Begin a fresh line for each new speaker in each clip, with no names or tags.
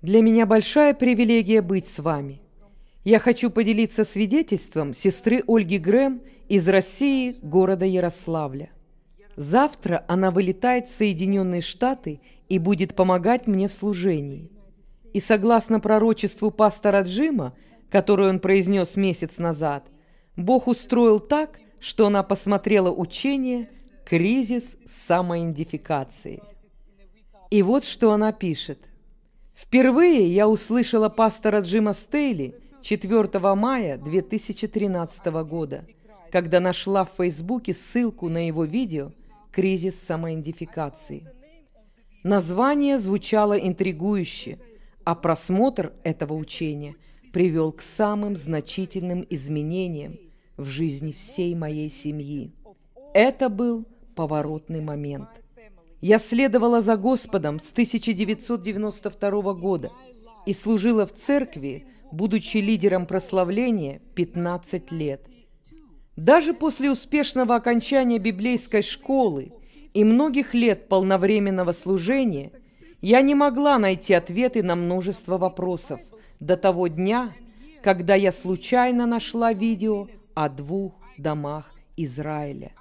Для меня большая привилегия быть с вами. Я хочу поделиться свидетельством сестры Ольги Грэм из России, города Ярославля. Завтра она вылетает в Соединенные Штаты и будет помогать мне в служении. И согласно пророчеству пастора Джима, которое он произнес месяц назад, Бог устроил так, что она посмотрела учение «Кризис самоидентификации». И вот что она пишет. «Впервые я услышала пастора Джима Стейли 4 мая 2013 года, когда нашла в Фейсбуке ссылку на его видео «Кризис самоидентификации». Название звучало интригующе, а просмотр этого учения привел к самым значительным изменениям в жизни всей моей семьи. Это был поворотный момент. Я следовала за Господом с 1992 года и служила в церкви, будучи лидером прославления 15 лет. Даже после успешного окончания библейской школы и многих лет полновременного служения я не могла найти ответы на множество вопросов до того дня, когда я случайно нашла видео о двух домах Израиля.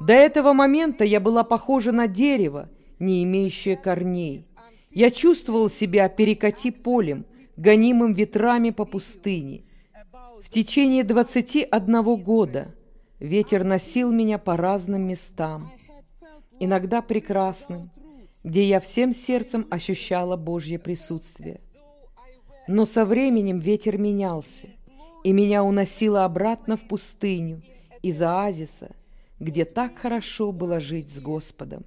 До этого момента я была похожа на дерево, не имеющее корней. Я чувствовал себя перекати полем, гонимым ветрами по пустыне. В течение 21 года ветер носил меня по разным местам, иногда прекрасным, где я всем сердцем ощущала Божье присутствие. Но со временем ветер менялся, и меня уносило обратно в пустыню из оазиса, где так хорошо было жить с Господом.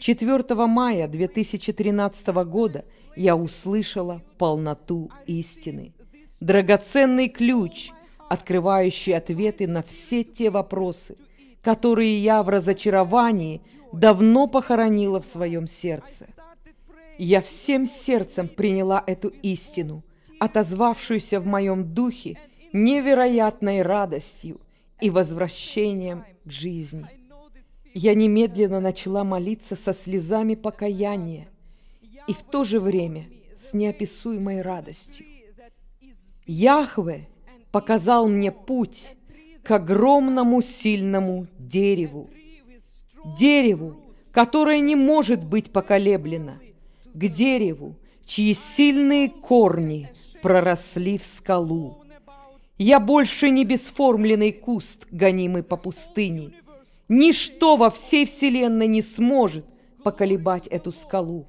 4 мая 2013 года я услышала полноту истины. Драгоценный ключ, открывающий ответы на все те вопросы, которые я в разочаровании давно похоронила в своем сердце. Я всем сердцем приняла эту истину – отозвавшуюся в моем духе невероятной радостью и возвращением к жизни. Я немедленно начала молиться со слезами покаяния и в то же время с неописуемой радостью. Яхве показал мне путь к огромному сильному дереву, дереву, которое не может быть поколеблено, к дереву, чьи сильные корни проросли в скалу. Я больше не бесформленный куст, гонимый по пустыне. Ничто во всей вселенной не сможет поколебать эту скалу.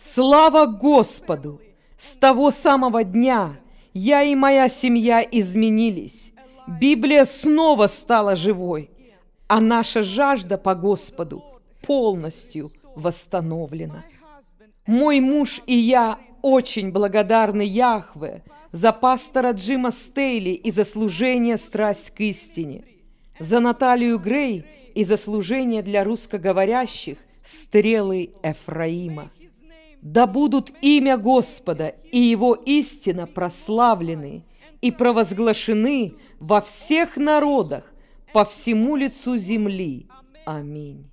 Слава Господу! С того самого дня я и моя семья изменились. Библия снова стала живой, а наша жажда по Господу полностью восстановлена. Мой муж и я очень благодарны Яхве за пастора Джима Стейли и за служение «Страсть к истине», за Наталью Грей и за служение для русскоговорящих «Стрелы Эфраима». Да будут имя Господа и Его истина прославлены и провозглашены во всех народах по всему лицу земли. Аминь.